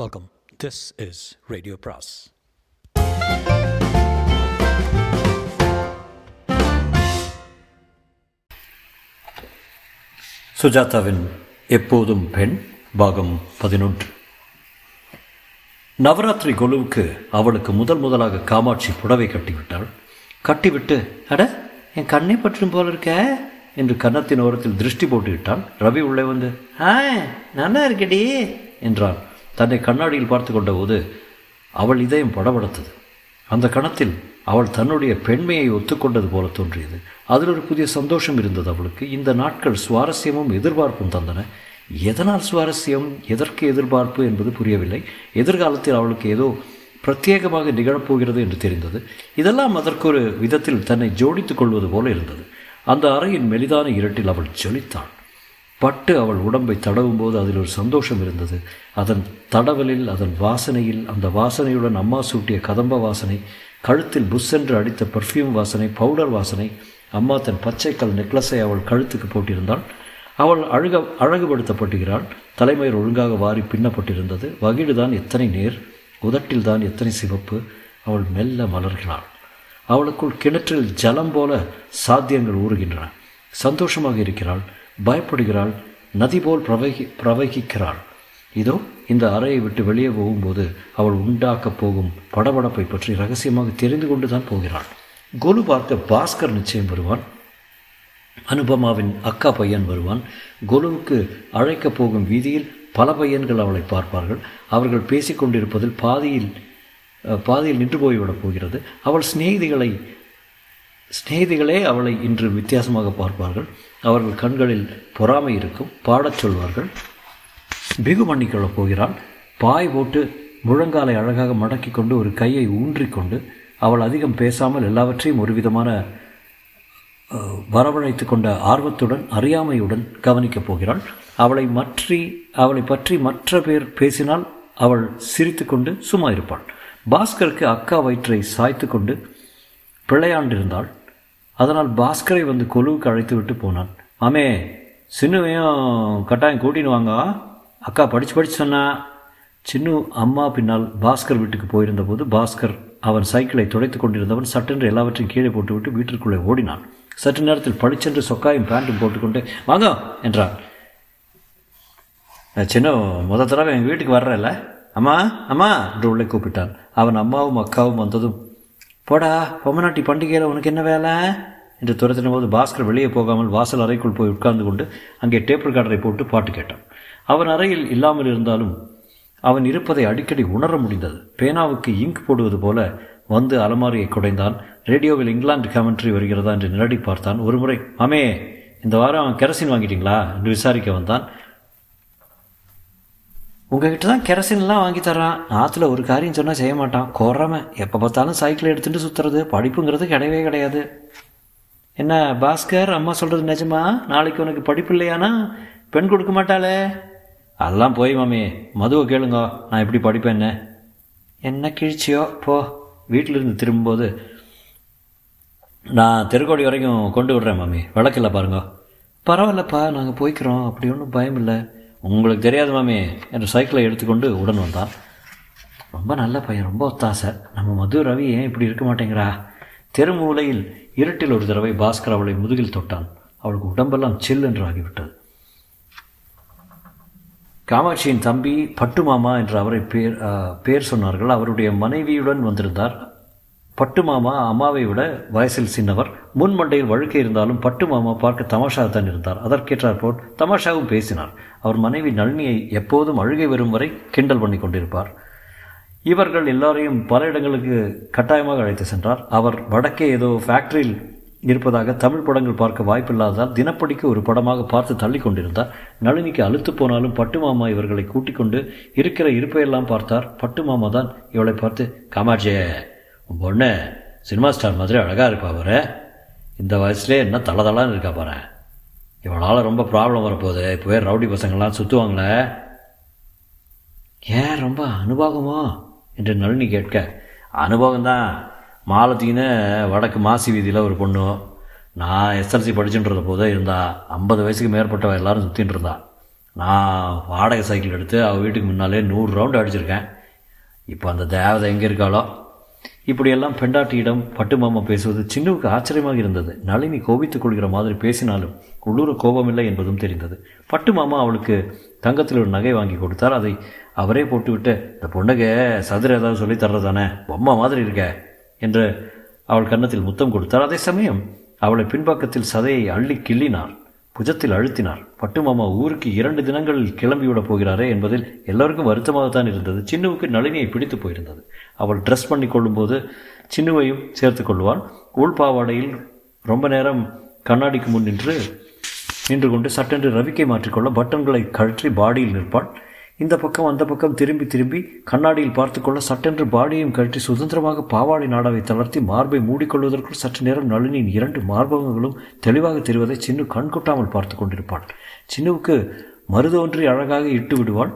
Welcome this is radio பிராஸ் சுஜாதாவின் எப்போதும் பெண் பாகம் பதினொன்று. நவராத்திரி கொலுவுக்கு அவளுக்கு முதல் முதலாக காமாட்சி புடவை கட்டிவிட்டாள். கட்டிவிட்டு அட என் கண்ணை பற்றும் போல இருக்க என்று கன்னத்தின் ஓரத்தில் திருஷ்டி போட்டுவிட்டான். ரவி உள்ளே வந்து ஆ நல்லா இருக்கடி என்றான். தன்னை கண்ணாடியில் பார்த்து கொண்டபோது அவள் இதயம் படபடத்தது. அந்த கணத்தில் அவள் தன்னுடைய பெண்மையை ஒத்துக்கொண்டது போல தோன்றியது. அதில் ஒரு புதிய சந்தோஷம் இருந்தது அவளுக்கு. இந்த நாட்கள் சுவாரஸ்யமும் எதிர்பார்ப்பும் தந்தன. எதனால் சுவாரஸ்யம்? எதற்கு எதிர்பார்ப்பு என்பது புரியவில்லை. எதிர்காலத்தில் அவளுக்கு ஏதோ பிரத்யேகமாக நிகழப்போகிறது என்று தெரிந்தது. இதெல்லாம் அதற்கொரு விதத்தில் தன்னை ஜோடித்துக் கொள்வது போல இருந்தது. அந்த அறையின் மெலிதான இருட்டில் அவள் ஜொலித்தாள். பட்டு அவள் உடம்பை தடவும் போது அதில் ஒரு சந்தோஷம் இருந்தது. அதன் தடவலில் அதன் வாசனையில் அந்த வாசனையுடன் அம்மா சூட்டிய கதம்ப வாசனை கழுத்தில் புஷ்ஷென்று அடித்த பர்ஃப்யூம் வாசனை பவுடர் வாசனை அம்மா தன் பச்சைக்கல் நெக்லஸை அவள் கழுத்துக்கு போட்டிருந்தாள். அவள் அழக அழகுபடுத்தப்பட்டுகிறாள் தலைமையில் ஒழுங்காக வாரி பின்னப்பட்டிருந்தது. வகிடுதான் எத்தனை நேர் உதட்டில் தான் எத்தனை சிவப்பு அவள் மெல்ல மலர்கிறாள். அவளுக்குள் கிணற்றில் ஜலம் போல சாத்தியங்கள் ஊறுகின்றன. சந்தோஷமாக இருக்கிறாள். பயப்படுகிறாள் நதி போல் பிரவகி பிரவகிக்கிறாள். இதோ இந்த அறையை விட்டு வெளியே போகும்போது அவள் உண்டாக்கப் போகும் படபடப்பை பற்றி ரகசியமாக தெரிந்து கொண்டு தான் போகிறாள். கோலு பார்க்க பாஸ்கர் நிச்சயம் வருவான். அனுபமாவின் அக்கா பையன் வருவான். கோலுவுக்கு அழைக்கப் போகும் வீதியில் பல பையன்கள் அவளை பார்ப்பார்கள். அவர்கள் பேசிக்கொண்டிருப்பதில் பாதியில் பாதியில் நின்று போய்விடப் போகிறது. அவள் சிநேகிதிகளை சிநேகிதிகளே அவளை இன்று வித்தியாசமாக பார்ப்பார்கள். அவர்கள் கண்களில் பொறாமை இருக்கும். பாடச் சொல்வார்கள். பிகு பண்ணிக்கொள்ளப் போகிறாள். பாய் போட்டு முழங்காலை அழகாக மடக்கி கொண்டு ஒரு கையை ஊன்றிக்கொண்டு அவள் அதிகம் பேசாமல் எல்லாவற்றையும் ஒரு விதமான வரவழைத்து கொண்ட ஆர்வத்துடன் அறியாமையுடன் கவனிக்கப் போகிறாள். அவளை மற்றி அவளை பற்றி மற்ற பேர் பேசினால் அவள் சிரித்து கொண்டு சும்மா இருப்பாள். பாஸ்கருக்கு அக்கா வயிற்றை சாய்த்து கொண்டு பிள்ளையாண்டிருந்தாள் அதனால் பாஸ்கரை வந்து கொலுவுக்கு அழைத்து விட்டு போனான். மாமே சின்னுவையும் கட்டாயம் கூட்டின்னு வாங்க அக்கா படித்து படித்து சொன்னா சின்னு அம்மா பின்னால் பாஸ்கர் வீட்டுக்கு போயிருந்த போது பாஸ்கர் அவன் சைக்கிளை துடைத்து கொண்டிருந்தவன் சட்டென்று எல்லாவற்றையும் கீழே போட்டுவிட்டு வீட்டிற்குள்ளே ஓடினான். சற்று நேரத்தில் படிச்சென்று சொக்காயும் பேண்ட்டும் போட்டுக்கொண்டு வாங்க என்றான். சின்ன முத தடவை எங்கள் வீட்டுக்கு வர்றல அம்மா அம்மா என்று உள்ளே கூப்பிட்டான். அவன் அம்மாவும் அக்காவும் வந்ததும் போடா பொம்மநாட்டி பண்டிகையில் உனக்கு என்ன வேலை? என்று துரத்தின போது பாஸ்கர் வெளியே போகாமல் வாசல் அறைக்குள் போய் உட்கார்ந்து கொண்டு அங்கே டேப் ரெக்கார்டரை போட்டு பாட்டு கேட்டான். அவன் அறையில் இல்லாமல் இருந்தாலும் அவன் இருப்பதை அடிக்கடி உணர முடிந்தது. பேனாவுக்கு இங்க் போடுவது போல வந்து அலமாரியை குடைந்தான். ரேடியோவில் இங்கிலாந்து கமெண்ட்ரி வருகிறதா என்று நிரடி பார்த்தான். ஒருமுறை மாமே இந்த வாரம் அவன் கெரசின் வாங்கிட்டீங்களா? என்று விசாரிக்க வந்தான். உங்ககிட்ட தான் கெரசின்லாம் வாங்கி தரான் ஆற்றுல ஒரு காரியம் சொன்னால் செய்ய மாட்டான். குறமை எப்போ பார்த்தாலும் சைக்கிள் எடுத்துகிட்டு சுற்றுறது படிப்புங்கிறது கிடையவே கிடையாது. என்ன பாஸ்கர் அம்மா சொல்கிறது நிஜமா? நாளைக்கு உனக்கு படிப்பு இல்லையானா? பெண் கொடுக்க மாட்டாளே? அதெல்லாம் போய் மாமி மதுவை கேளுங்க. நான் எப்படி படிப்பேன் என்ன? என்ன கிழிச்சியோ போ. வீட்டிலிருந்து திரும்பும்போது நான் தெருக்கோடி வரைக்கும் கொண்டு விடுறேன் மாமி. விளக்கில்ல பாருங்க. பரவாயில்லப்பா நாங்கள் போய்க்கிறோம். அப்படி ஒன்றும் பயம் இல்லை. உங்களுக்கு தெரியாது மாமி. என்ற சைக்கிளை எடுத்துக்கொண்டு உடன் வந்தான். ரொம்ப நல்ல பையன் ரொம்ப ஒத்தாசை. நம்ம மது ரவி ஏன் இப்படி இருக்க மாட்டேங்கிறா? தெருமூலையில் இருட்டில் ஒரு தடவை பாஸ்கர் அவளை முதுகில் தொட்டான். அவளுக்கு உடம்பெல்லாம் சில் என்று ஆகிவிட்டது. காமாட்சியின் தம்பி பட்டு மாமா என்று அவரை பேர் பேர் சொன்னார்கள். அவருடைய மனைவியுடன் வந்திருந்தார். பட்டு மாமா அம்மாவை விட வயசில் சின்னவர். முன் மண்டையில் வழுக்க இருந்தாலும் பட்டு மாமா பார்க்க தமாஷா தான் இருந்தார். அதற்கேற்றார் போல் தமாஷாவும் பேசினார். அவர் மனைவி நளினியை எப்போதும் அழுகை வரும் வரை கிண்டல் பண்ணி கொண்டிருப்பார். இவர்கள் எல்லாரையும் பல இடங்களுக்கு கட்டாயமாக அழைத்து சென்றார். அவர் வடக்கே ஏதோ ஃபேக்டரியில் இருப்பதாக தமிழ் படங்கள் பார்க்க வாய்ப்பில்லாததால் தினப்படிக்கு ஒரு படமாக பார்த்து தள்ளி கொண்டிருந்தார். நளினிக்கு அழுத்து போனாலும் பட்டு மாமா இவர்களை கூட்டிக் கொண்டு இருக்கிற இருப்பையெல்லாம் பார்த்தார். பட்டு மாமா தான் இவளை பார்த்து காமாட்சியே பொண்ணு சினிமா ஸ்டார் மாதிரி அழகாக இருப்பா பாரு. இந்த வயசுலேயே என்ன தள தளான்னு இருக்கா பாரு. இவளால் ரொம்ப ப்ராப்ளம் வரப்போகுது. இப்போவே ரவுடி பசங்கள்லாம் சுற்றுவாங்களே ஏன்? ரொம்ப அனுபவமா? என்று நளினி கேட்க அனுபவம்தான். மாலத்தின்னு வடக்கு மாசி வீதியில் ஒரு பொண்ணு நான் எஸ்எல்சி படிச்சுட்டு போதே இருந்தா ஐம்பது வயசுக்கு மேற்பட்டவ எல்லாரும் சுற்றின்னு இருந்தா. நான் வாடகை சைக்கிள் எடுத்து அவள் வீட்டுக்கு முன்னாலே நூறு ரவுண்டு அடிச்சிருக்கேன். இப்போ அந்த தேவதை எங்கே இருக்காளோ? இப்படியெல்லாம் பெண்டாட்டியிடம் பட்டு மாமா பேசுவது சின்னுவுக்கு ஆச்சரியமாக இருந்தது. நளினி கோபித்துக் கொள்கிற மாதிரி பேசினாலும் உள்ளூர கோபமில்லை என்பதும் தெரிந்தது. பட்டு மாமா அவளுக்கு தங்கத்தில் ஒரு நகை வாங்கி கொடுத்தார். அதை அவரே போட்டுவிட்டு இந்த பொண்ணுக்கு சதுர ஏதாவது சொல்லி தர்றதானே? பொம்மா மாதிரி இருக்க என்று அவள் கன்னத்தில் முத்தம் கொடுத்தார். அதே சமயம் அவளை பின்பக்கத்தில் சதையை அள்ளி கிள்ளினார். புஜத்தில் அழுத்தினார் பட்டு மாமா ஊருக்கு இரண்டு தினங்களில் கிளம்பிவிடப் போகிறாரே என்பதில் எல்லோருக்கும் வருத்தமாகத்தான் இருந்தது. சின்னுவுக்கு நளினியை பிடித்து போயிருந்தது. அவள் ட்ரெஸ் பண்ணி கொள்ளும்போது சின்னுவையும் சேர்த்து கொள்வாள். உள்பாவாடையில் ரொம்ப நேரம் கண்ணாடிக்கு முன் நின்று நின்று கொண்டு சட்டென்று ரவிக்கை மாற்றிக்கொள்ள பட்டன்களை கழற்றி பாடியில் நிற்பாள். இந்த பக்கம் அந்த பக்கம் திரும்பி திரும்பி கண்ணாடியில் பார்த்துக்கொள்ள சட்டென்று பாடியையும் கழற்றி சுதந்திரமாக பாவாடை நாடாவை தளர்த்தி மார்பை மூடிக்கொள்வதற்குள் சற்று நேரம் நளினியின் இரண்டு மார்பகங்களும் தெளிவாக தெரிவதை சின்னு கண்கொட்டாமல் பார்த்து கொண்டிருப்பாள். சின்னுவுக்கு மருதொன்றி அழகாக இட்டு விடுவாள்.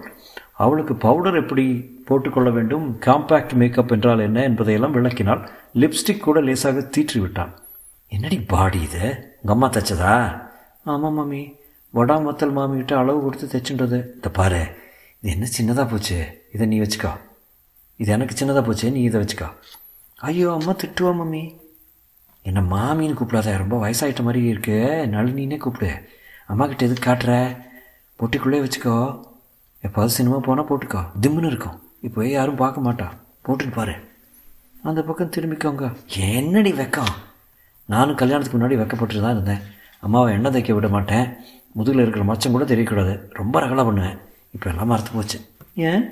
அவளுக்கு பவுடர் எப்படி போட்டுக்கொள்ள வேண்டும் காம்பேக்ட் மேக்கப் என்றால் என்ன என்பதையெல்லாம் விளக்கினாள். லிப்ஸ்டிக் கூட லேசாக தீற்றி விட்டாள் என்னடி பாடி இது? உங்கள் அம்மா தைச்சதா? ஆமாம் மாமி. வடா மத்தல் மாமிகிட்ட அளவு கொடுத்து தைச்சுன்றது. இந்த பாரு என்ன சின்னதாக போச்சு? இதை நீ வச்சுக்கா. இது எனக்கு சின்னதாக போச்சு நீ இதை வச்சுக்கா. ஐயோ அம்மா திட்டுவா மம்மி. என்ன மாமின்னு கூப்பிடாத ரொம்ப வயசாயிட்ட மாதிரி இருக்கு. நளினின்னே கூப்பிடு. அம்மா கிட்ட எதுக்கு காட்டுற? பொட்டிக்குள்ளே வச்சுக்கோ. எப்போது சினிமா போனால் போட்டுக்கோ. திம்முன்னு இருக்கும். இப்போ யாரும் பார்க்க மாட்டா. போட்டுட்டு பாரு. அந்த பக்கம் திரும்பிக்கோங்க. என்னடி வெக்கம்? நானும் கல்யாணத்துக்கு முன்னாடி வெக்கப்பட்டு தான் இருந்தேன். அம்மாவை எண்ணெய் தைக்க விட மாட்டேன். முதுகில் இருக்கிற மச்சம் கூட தெரியக்கூடாது. ரொம்ப ரகலாக பண்ணுவேன். இப்போ எல்லாம் மறத்து போச்சு. ஏன்?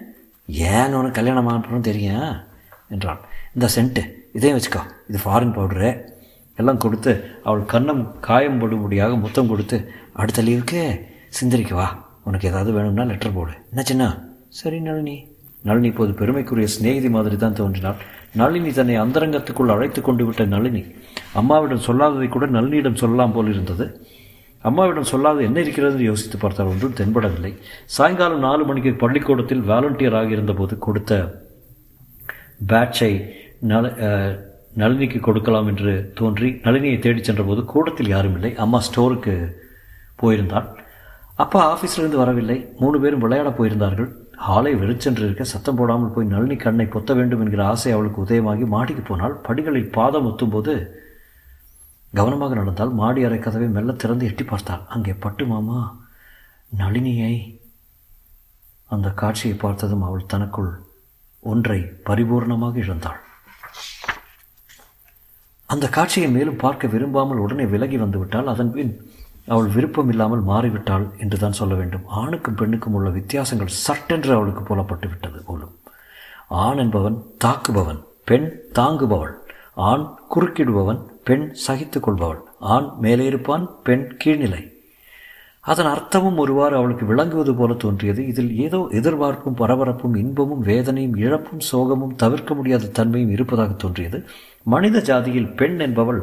ஏன்னு உனக்கு கல்யாணம் ஆகணும் தெரியும் என்றான். இந்த சென்ட்டு இதையும் வச்சுக்கோ. இது ஃபாரின் பவுடரு எல்லாம் கொடுத்து அவள் கண்ணம் காயம் படும்படியாக முத்தம் கொடுத்து அடுத்த லீவுக்கு சிந்தரிக்கு வா. உனக்கு ஏதாவது வேணும்னா லெட்டர் போடு. என்ன சின்ன? சரி நளினி. நளினி இப்போது பெருமைக்குரிய சிநேகிதி மாதிரி தான் தோன்றினாள். நளினி தன்னை அந்தரங்கத்துக்குள் அழைத்து கொண்டு விட்ட நளினி அம்மாவிடம் சொல்லாததை கூட நளினியிடம் சொல்லலாம் போல் இருந்தது. அம்மாவிடம் சொல்லாது என்ன இருக்கிறது என்று யோசித்து பார்த்தால் ஒன்றும் தென்படவில்லை. சாயங்காலம் நாலு மணிக்கு பள்ளிக்கூடத்தில் வாலண்டியராக இருந்தபோது கொடுத்த பேட்சை நல நளினிக்கு கொடுக்கலாம் என்று தோன்றி நளினியை தேடிச் சென்றபோது கூடத்தில் யாரும் இல்லை. அம்மா ஸ்டோருக்கு போயிருந்தாள் அப்பா ஆஃபீஸிலிருந்து வரவில்லை. மூணு பேரும் விளையாட போயிருந்தார்கள். ஹாலை வெறிச்சென்று இருக்க சத்தம் போடாமல் போய் நளினி கண்ணை பொத்த வேண்டும் என்கிற ஆசை அவளுக்கு உதயமாகி மாடிக்கு போனால் படிகளில் பாதம் ஒத்தும்போது கவனமாக நடந்தால் மாடி அறை கதவை மெல்ல திறந்து எட்டி பார்த்தாள். அங்கே பட்டு மாமா நளினியை. அந்த காட்சியை பார்த்ததும் அவள் தனக்குள் ஒன்றை பரிபூர்ணமாக இழந்தாள். அந்த காட்சியை மேலும் பார்க்க விரும்பாமல் உடனே விலகி வந்துவிட்டால் அதன் பின் அவள் விருப்பம் இல்லாமல் மாறிவிட்டாள் என்று தான் சொல்ல வேண்டும். ஆணுக்கும் பெண்ணுக்கும் உள்ள வித்தியாசங்கள் சட்டென்று அவளுக்கு புலப்பட்டு விட்டது போலும். ஆண் என்பவன் தாக்குபவன் பெண் தாங்குபவள் ஆண் குறுக்கிடுபவன் பெண் சகித்து கொள்பவள் ஆண் மேலே இருப்பான் பெண் கீழ்நிலை. அதன் அர்த்தமும் ஒருவாறு அவளுக்கு விளங்குவது போல தோன்றியது. இதில் ஏதோ எதிர்பார்ப்பும் பரபரப்பும் இன்பமும் வேதனையும் இழப்பும் சோகமும் தவிர்க்க முடியாத தன்மையும் இருப்பதாக தோன்றியது. மனித ஜாதியில் பெண் என்பவள்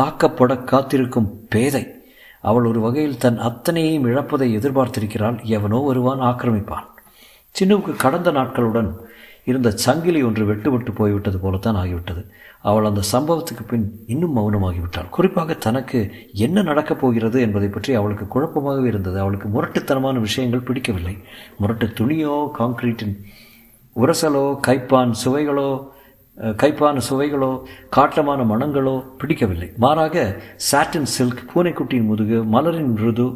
தாக்கப்பட காத்திருக்கும் பேதை. அவள் ஒரு வகையில் தன் அத்தனையையும் இழப்பதை எதிர்பார்த்திருக்கிறாள். எவனோ வருவான் ஆக்கிரமிப்பான். சின்னுவுக்கு கடந்த நாட்களுடன் இருந்த சங்கிலி ஒன்று வெட்டுவிட்டு போய்விட்டது போலத்தான் ஆகிவிட்டது. அவள் அந்த சம்பவத்துக்கு பின் இன்னும் மௌனமாகிவிட்டாள். குறிப்பாக தனக்கு என்ன நடக்கப் போகிறது என்பதை பற்றி அவளுக்கு குழப்பமாகவே இருந்தது. அவளுக்கு முரட்டுத்தனமான விஷயங்கள் பிடிக்கவில்லை. முரட்டு துணியோ காங்கிரீட்டின் உரசலோ கைப்பான் சுவைகளோ கைப்பான சுவைகளோ காட்டமான மனங்களோ பிடிக்கவில்லை. மாறாக சாட்டின் சில்க் பூனைக்குட்டியின் முதுகு மலரின் மிருது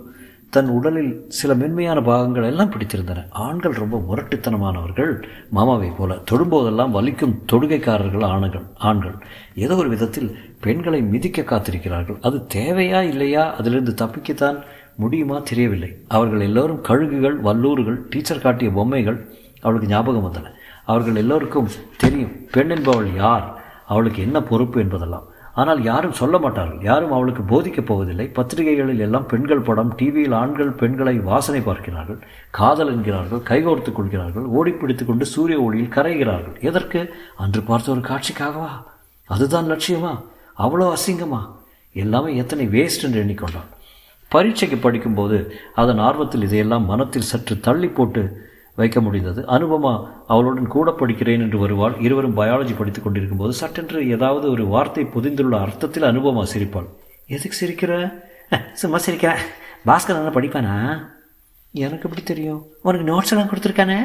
தன் உடலில் சில மென்மையான பாகங்கள் எல்லாம் பிடித்திருந்தன. ஆண்கள் ரொம்ப முரட்டுத்தனமானவர்கள் மாமாவை போல. தொடும்போதெல்லாம் வலிக்கும் தொடுகைக்காரர்கள் ஆணுகள் ஆண்கள். ஏதோ ஒரு விதத்தில் பெண்களை மிதிக்க காத்திருக்கிறார்கள். அது தேவையா இல்லையா? அதிலிருந்து தப்பிக்கத்தான் முடியுமா தெரியவில்லை. அவர்கள் எல்லோரும் கழுகுகள் வல்லூறுகள் டீச்சர் காட்டிய பொம்மைகள் அவளுக்கு ஞாபகம் வந்தன. அவர்கள் எல்லோருக்கும் தெரியும் பெண் என்பவள் யார்? அவளுக்கு என்ன பொறுப்பு என்பதெல்லாம். ஆனால் யாரும் சொல்ல மாட்டார்கள். யாரும் அவளுக்கு போதிக்கப் போவதில்லை. பத்திரிகைகளில் எல்லாம் பெண்கள் படம் டிவியில் ஆண்கள் பெண்களை வாசனை பார்க்கிறார்கள் காதல் என்கிறார்கள் கைகோர்த்து கொள்கிறார்கள் ஓடிப்பிடித்து கொண்டு சூரிய ஒளியில் கரைகிறார்கள். எதற்கு? அன்று பார்த்த ஒரு காட்சிக்காகவா? அதுதான் லட்சியமா? அவ்வளோ அசிங்கமா? எல்லாமே எத்தனை வேஸ்ட் என்று எண்ணிக்கொண்டான். பரீட்சைக்கு படிக்கும்போது அதன் ஆர்வத்தில் இதையெல்லாம் மனத்தில் சற்று தள்ளி போட்டு வைக்க முடிந்தது. அனுபமா அவளுடன் கூட படிக்கிறேன் என்று வருவாள். இருவரும் பயாலஜி படித்துக் கொண்டிருக்கும் போது சட்டென்று ஏதாவது ஒரு வார்த்தை புதிந்துள்ள அர்த்தத்தில் அனுபமா சிரிப்பாள். எதுக்கு சிரிக்கிற? சும்மா சிரிக்கிறேன் பாஸ்கர் என்ன படிப்பானா? எனக்கு எப்படி தெரியும்? உனக்கு நோட்ஸ் எல்லாம் கொடுத்துருக்கானே?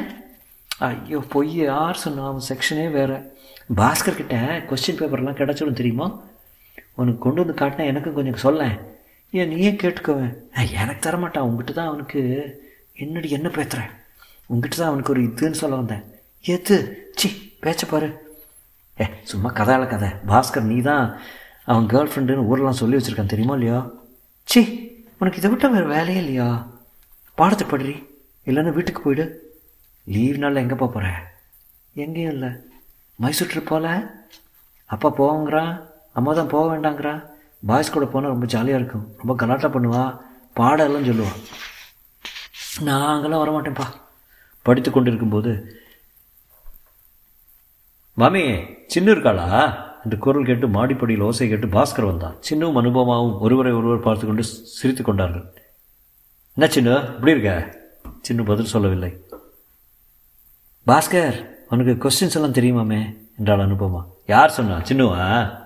ஐயோ பொய். யார் சொன்னா? அவன் செக்ஷனே வேறு. பாஸ்கர் கிட்ட கொஸ்டின் பேப்பர்லாம் கிடச்சிடும் தெரியுமா? உனக்கு கொண்டு வந்து காட்டினா எனக்கும் கொஞ்சம் சொல்லேன். ஏன் நீயே கேட்டுக்கோவேன் எனக்கு தரமாட்டான். உங்ககிட்ட தான் அவனுக்கு என்னடி என்ன பேத்துறேன்? உங்ககிட்ட தான் அவனுக்கு ஒரு இதுன்னு சொல்ல வந்தேன். எது? சி பேச்ச பாரு. ஏ சும்மா கதால கதை. பாஸ்கர் நீ தான் அவன் கேர்ள் ஃப்ரெண்டுன்னு ஊரெலாம் சொல்லி வச்சுருக்கான் தெரியுமா இல்லையா? சி உனக்கு இதை விட்டால் வேறு வேலையே இல்லையா? பாடத்தை படுறி இல்லைன்னா வீட்டுக்கு போயிடு. லீவ் நாளில் போகிற எங்கேயும் இல்லை. மைசூர் ட்ரிப் போகல அப்பா போவாங்கிறான் அம்மா தான் போக வேண்டாங்கிறா? பாய்ஸ் கூட போனால் ரொம்ப ஜாலியாக இருக்கும். ரொம்ப கலாட்டா பண்ணுவா. பாடலாம் சொல்லுவாள் நான் அங்கெல்லாம் வரமாட்டேன்ப்பா. படித்து கொண்டிருக்கும்போது மாமி சின்ன இருக்காளா? என்று குரல் கேட்டு மாடிப்படியில் ஓசை கேட்டு பாஸ்கர் வந்தான். சின்னவும் அனுபவமாகவும் ஒருவரை ஒருவர் பார்த்து கொண்டு சிரித்து கொண்டார்கள். என்ன சின்னு இப்படி இருக்க? சின்னு பதில் சொல்லவில்லை. பாஸ்கர் உனக்கு கொஸ்டின்ஸ் எல்லாம் தெரியுமாமே என்றாள் அனுபவமா. யார் சொன்னா சின்னுவா?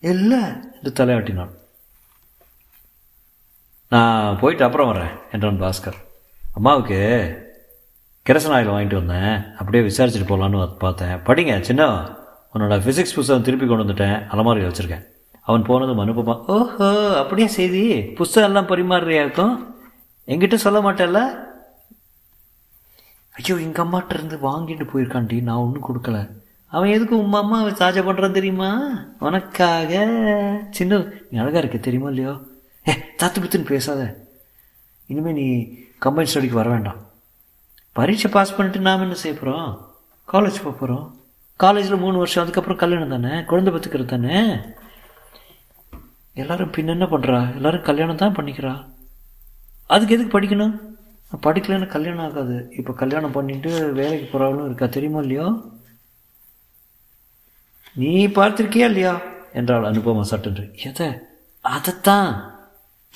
இல்லை. என்று தலையாட்டினாள். நான் போயிட்டு அப்புறம் வரேன் என்றான் பாஸ்கர். அம்மாவுக்கு கிரசன் ஆயில் வாங்கிட்டு வந்தேன். அப்படியே விசாரிச்சுட்டு போகலான்னு பார்த்தேன். படிங்க சின்ன உன்னோட ஃபிசிக்ஸ் புஸ்தகம் திருப்பி கொண்டு வந்துட்டேன். அலமாரி வச்சுருக்கேன். அவன் போனதும் அனுப்பமா ஓஹோ அப்படியே செய்தி? புஸ்தகம் எல்லாம் பரிமாறுறியாக்கும் என்கிட்ட சொல்ல மாட்டேல்ல? ஐயோ எங்கள் அம்மாட்ட இருந்து வாங்கிட்டு போயிருக்காண்டி நான் ஒன்றும் கொடுக்கல. அவன் எதுக்கு உங்கள் அம்மா அவன் சாஜா பண்ணுறான் தெரியுமா? உனக்காக. சின்ன நீ அழகாக இருக்க தெரியுமா இல்லையோ? ஏ தாத்து பித்துன்னு பேசாத. இனிமேல் நீ கம்பைன் ஸ்டடிக்கு வர வேண்டாம். பரீட்சை பாஸ் பண்ணிட்டு நாம் என்ன செய்ய போகிறோம் காலேஜ் போக போகிறோம் காலேஜில் மூணு வருஷம் அதுக்கப்புறம் கல்யாணம் தானே? குழந்தை பத்துக்கிறது தானே? எல்லோரும் பின் என்ன பண்ணுறா எல்லோரும் கல்யாணம் தான் பண்ணிக்கிறா. அதுக்கு எதுக்கு படிக்கணும்? படிக்கலைன்னு கல்யாணம் ஆகாது. இப்போ கல்யாணம் பண்ணிட்டு வேலைக்கு போகிறவளும் இருக்கா? தெரியுமா இல்லையோ? நீ பார்த்துருக்கியா இல்லையா? என்றாள் அனுபவமா சட்டென்று. எதை? அதைத்தான்.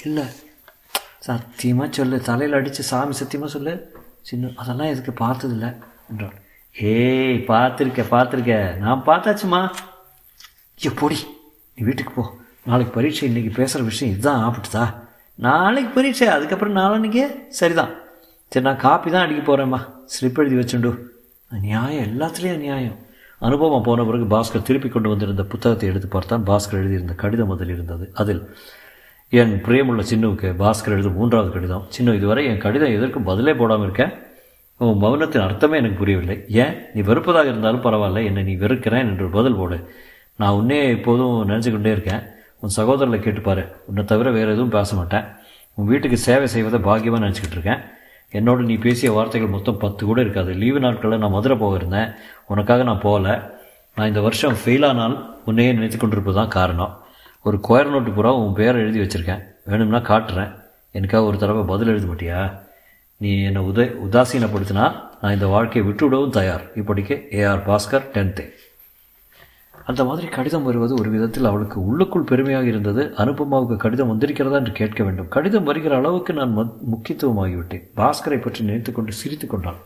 இல்லை. சத்தியமாக சொல்லு. தலையில் அடித்து சாமி சத்தியமாக சொல்லு. சின்ன அதெல்லாம் எதுக்கு பார்த்ததில்ல? என்றான். ஏய் பார்த்துருக்க பார்த்துருக்க. நான் பார்த்தாச்சுமா? ஐயோ நீ வீட்டுக்கு போ. நாளைக்கு பரீட்சை இன்றைக்கி பேசுகிற விஷயம் இதுதான் ஆப்பிட்டுதா நாளைக்கு பரீட்சை அதுக்கப்புறம் நாளன்னைக்கே சரிதான். சரி நான் காப்பி தான் அடிக்க போகிறேம்மா ஸ்லிப் எழுதி வச்சுண்டு. நியாயம் எல்லாத்துலேயும் நியாயம் அனுபவம் போன பிறகு பாஸ்கர் திருப்பி கொண்டு வந்திருந்த புத்தகத்தை எடுத்து பார்த்தான். பாஸ்கர் எழுதியிருந்த கடிதம் அதில் இருந்தது. அதில் என் பிரியமுள்ள சின்னுவுக்கு பாஸ்கர் எழுதும் மூன்றாவது கடிதம். சின்ன இதுவரை என் கடிதம் எதற்கும் பதிலே போடாமல் இருக்கேன் உன் மௌனத்தின் அர்த்தமே எனக்கு புரியவில்லை. ஏன்? நீ வெறுப்பதாக இருந்தாலும் பரவாயில்ல. என்னை நீ வெறுக்கிறேன் என்று பதில் போடு. நான் உன்னே எப்போதும் நினச்சிக்கொண்டே இருக்கேன். உன் சகோதரில் கேட்டுப்பாரு உன்னை தவிர வேறு எதுவும் பேச மாட்டேன். உன் வீட்டுக்கு சேவை செய்வதை பாக்கியமாக நினச்சிக்கிட்டு இருக்கேன். என்னோட நீ பேசிய வார்த்தைகள் மொத்தம் பத்து கூட இருக்காது. லீவு நாட்களில் நான் மதுரை போயிருந்தேன். உனக்காக நான் போகல. நான் இந்த வருஷம் ஃபெயிலானால் உன்னையே நினைத்து கொண்டிருப்பது தான் காரணம். ஒரு கொயர் நோட்டு பூரா உன் பேரை எழுதி வச்சுருக்கேன். வேணும்னா காட்டுறேன். எனக்காக ஒரு தடவை பதில் எழுத மாட்டியா நீ என்னை உத உதாசீனப்படுத்தினா நான் இந்த வாழ்க்கையை விட்டுவிடவும் தயார். இப்படிக்கு ஏஆர் பாஸ்கர் டென்த்து அந்த மாதிரி கடிதம் வருவது ஒரு விதத்தில் அவளுக்கு உள்ளுக்குள் பெருமையாக இருந்தது. அனுபமாவுக்கு கடிதம் வந்திருக்கிறதா என்று கேட்க வேண்டும். கடிதம் வருகிற அளவுக்கு நான் முக்கியத்துவமாகிவிட்டேன். பாஸ்கரை பற்றி நினைத்து கொண்டு சிரித்து கொண்டாள்.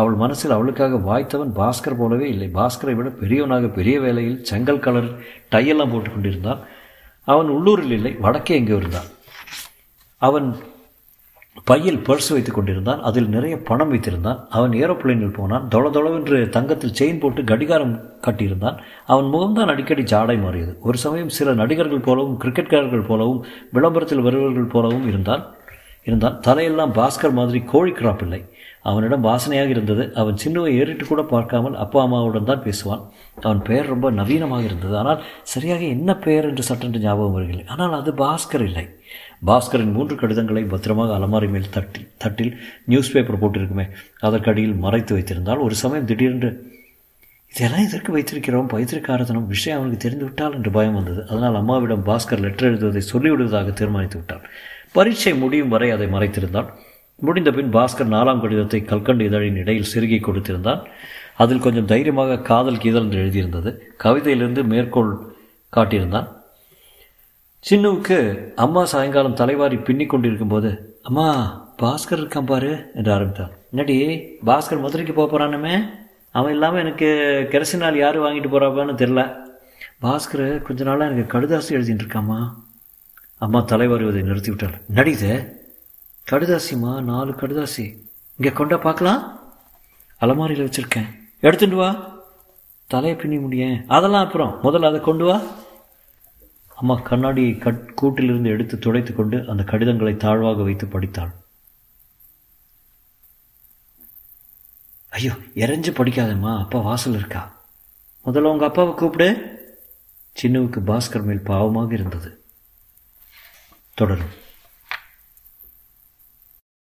அவள் மனசில் அவளுக்காக வாய்த்தவன் பாஸ்கர் போலவே இல்லை. பாஸ்கரை விட பெரியவனாக பெரிய வேலையில் செங்கல் கலர் டையெல்லாம் போட்டு கொண்டிருந்தான். அவன் உள்ளூரில் இல்லை வடக்கே எங்கே இருந்தான். அவன் பையில் பர்ஸ் வைத்துக் கொண்டிருந்தான் அதில் நிறைய பணம் வைத்திருந்தான். அவன் ஏரோப்ளேனில் போனான் தொள தொளவென்று தங்கத்தில் செயின் போட்டு கடிகாரம் கட்டியிருந்தான். அவன் முகம்தான் அடிக்கடி ஜாடை மாறியது. ஒரு சமயம் சில நடிகர்கள் போலவும் கிரிக்கெட்காரர்கள் போலவும் விளம்பரத்தில் வருபவர்கள் போலவும் இருந்தான். இருந்தான். தலையெல்லாம் பாஸ்கர் மாதிரி கோழி கிராப் இல்லை. அவனிடம் வாசனையாக இருந்தது. அவன் சின்னவை ஏறிட்டு கூட பார்க்காமல் அப்பா அம்மாவுடன் தான் பேசுவான். அவன் பெயர் ரொம்ப நவீனமாக இருந்தது. ஆனால் சரியாக என்ன பெயர் என்று சட்டென்று ஞாபகம் வருகிறது ஆனால் அது பாஸ்கர் இல்லை. பாஸ்கரின் மூன்று கடிதங்களை பத்திரமாக அலமாரி மேல் தட்டி தட்டில் நியூஸ் பேப்பர் போட்டிருக்குமே அதற்கடியில் மறைத்து வைத்திருந்தால் ஒரு சமயம் திடீரென்று இதெல்லாம் இதற்கு வைத்திருக்கிறோம்? பைத்திருக்காரதனம் விஷயம் அவனுக்கு தெரிந்து விட்டால் என்று பயம் வந்தது. அதனால் அம்மாவிடம் பாஸ்கர் லெட்டர் எழுதுவதை சொல்லிவிடுவதாக தீர்மானித்து விட்டான். பரீட்சை முடியும் வரை அதை மறைத்திருந்தான். முடிந்த பின் பாஸ்கர் நாலாம் கடிதத்தை கல்கண்டு இதழின் இடையில் சிறுகி கொடுத்திருந்தான். அதில் கொஞ்சம் தைரியமாக காதல் கீதல் என்று எழுதியிருந்தது. கவிதையிலிருந்து மேற்கோள் காட்டியிருந்தான். சின்னுவுக்கு அம்மா சாயங்காலம் தலைவாரி பின்னி கொண்டிருக்கும் போது அம்மா பாஸ்கர் இருக்கான் பாரு என்று ஆரம்பித்தான் என்னடி பாஸ்கர் மதுரைக்கு போக போகிறானுமே அவன் இல்லாமல் எனக்கு கெரசினால் யார் வாங்கிட்டு போகிறாப்பான்னு தெரில. பாஸ்கர் கொஞ்ச நாளாக எனக்கு கடுதாசி எழுதிட்டு இருக்காம்மா. அம்மா தலைவாருவதை நிறுத்திவிட்டாள். நடிது கடுதாசிம்மா நாலு கடுதாசி. இங்கே கொண்டா பார்க்கலாம். அலமாரியில் வச்சுருக்கேன். எடுத்துட்டு வா. தலையை பின்னி முடியேன் அதெல்லாம் அப்புறம். முதல்ல அதை கொண்டு வா. அம்மா கண்ணாடியை கட் கூட்டிலிருந்து எடுத்து துடைத்து கொண்டு அந்த கடிதங்களை தாழ்வாக வைத்து படித்தாள். ஐயோ இறைஞ்சு படிக்காதம்மா அப்பா வாசல் இருக்கா? முதல்ல உங்கள் அப்பாவை கூப்பிடு. சின்னவுக்கு பாஸ்கர் மேல் பாவமாக இருந்தது. தொடரும்.